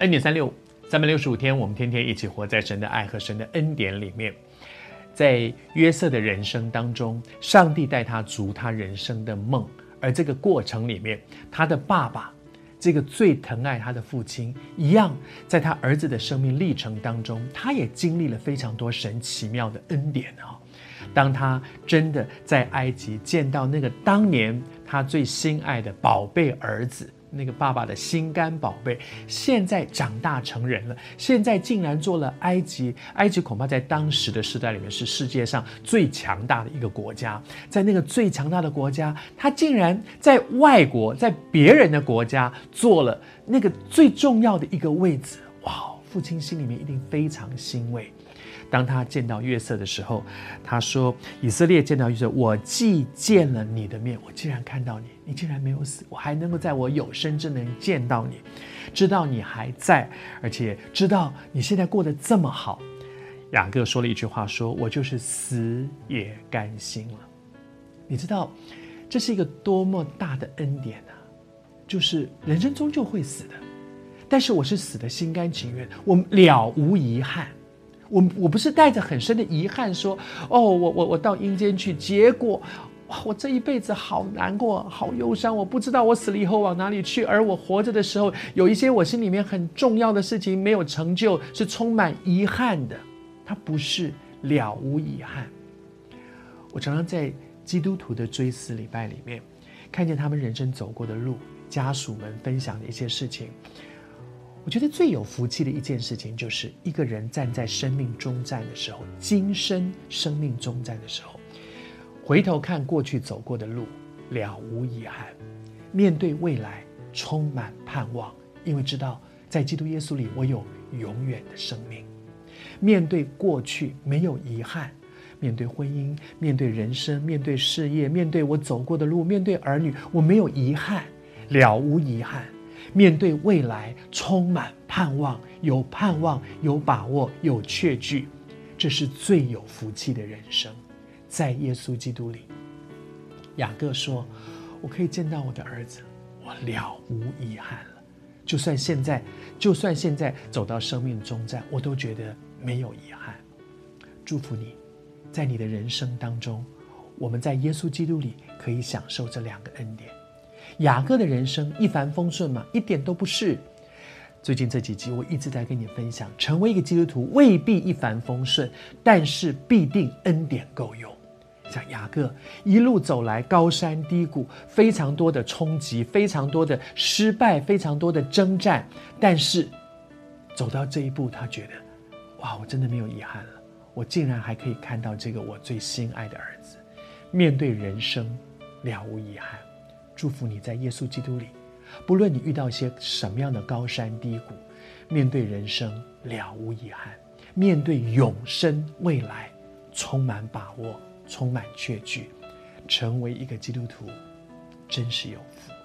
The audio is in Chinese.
恩典三六五，三百六十五天，我们天天一起活在神的爱和神的恩典里面。在约瑟的人生当中，上帝带他逐他人生的梦，而这个过程里面，他的爸爸，这个最疼爱他的父亲，一样，在他儿子的生命历程当中，他也经历了非常多神奇妙的恩典啊。当他真的在埃及见到那个当年他最心爱的宝贝儿子。那个爸爸的心肝宝贝，现在长大成人了，现在竟然做了埃及。埃及恐怕在当时的时代里面是世界上最强大的一个国家，在那个最强大的国家，他竟然在外国，在别人的国家做了那个最重要的一个位置。哇，父亲心里面一定非常欣慰。当他见到月色的时候，他说：“以色列见到月色，我既见了你的面，我既然看到你，你竟然没有死，我还能够在我有生之年见到你，知道你还在，而且知道你现在过得这么好。”雅各说了一句话说：“我就是死也甘心了。”你知道这是一个多么大的恩典啊！就是人生终究会死的，但是我是死的心甘情愿，我了无遗憾。我我不是带着很深的遗憾说，哦，我我我到阴间去，结果，哇，我这一辈子好难过，好忧伤，我不知道我死了以后往哪里去，而我活着的时候，有一些我心里面很重要的事情没有成就，是充满遗憾的。他不是了无遗憾。我常常在基督徒的追思礼拜里面，看见他们人生走过的路，家属们分享的一些事情。我觉得最有福气的一件事情，就是一个人站在生命终站的时候，今生生命终站的时候，回头看过去走过的路，了无遗憾；面对未来，充满盼望，因为知道在基督耶稣里，我有永远的生命。面对过去，没有遗憾；面对婚姻，面对人生，面对事业，面对我走过的路，面对儿女，我没有遗憾，了无遗憾。面对未来，充满盼望，有盼望，有把握，有确据，这是最有福气的人生，在耶稣基督里。雅各说：“我可以见到我的儿子，我了无遗憾了。就算现在，就算现在走到生命终站，我都觉得没有遗憾。祝福你，在你的人生当中，我们在耶稣基督里可以享受这两个恩典。”雅各的人生一帆风顺吗？一点都不是。最近这几集我一直在跟你分享，成为一个基督徒未必一帆风顺，但是必定恩典够用。像雅各一路走来，高山低谷，非常多的冲击，非常多的失败，非常多的征战，但是走到这一步，他觉得，哇，我真的没有遗憾了，我竟然还可以看到这个我最心爱的儿子，面对人生了无遗憾。祝福你在耶稣基督里，不论你遇到一些什么样的高山低谷，面对人生了无遗憾，面对永生未来充满把握，充满确据，成为一个基督徒，真是有福。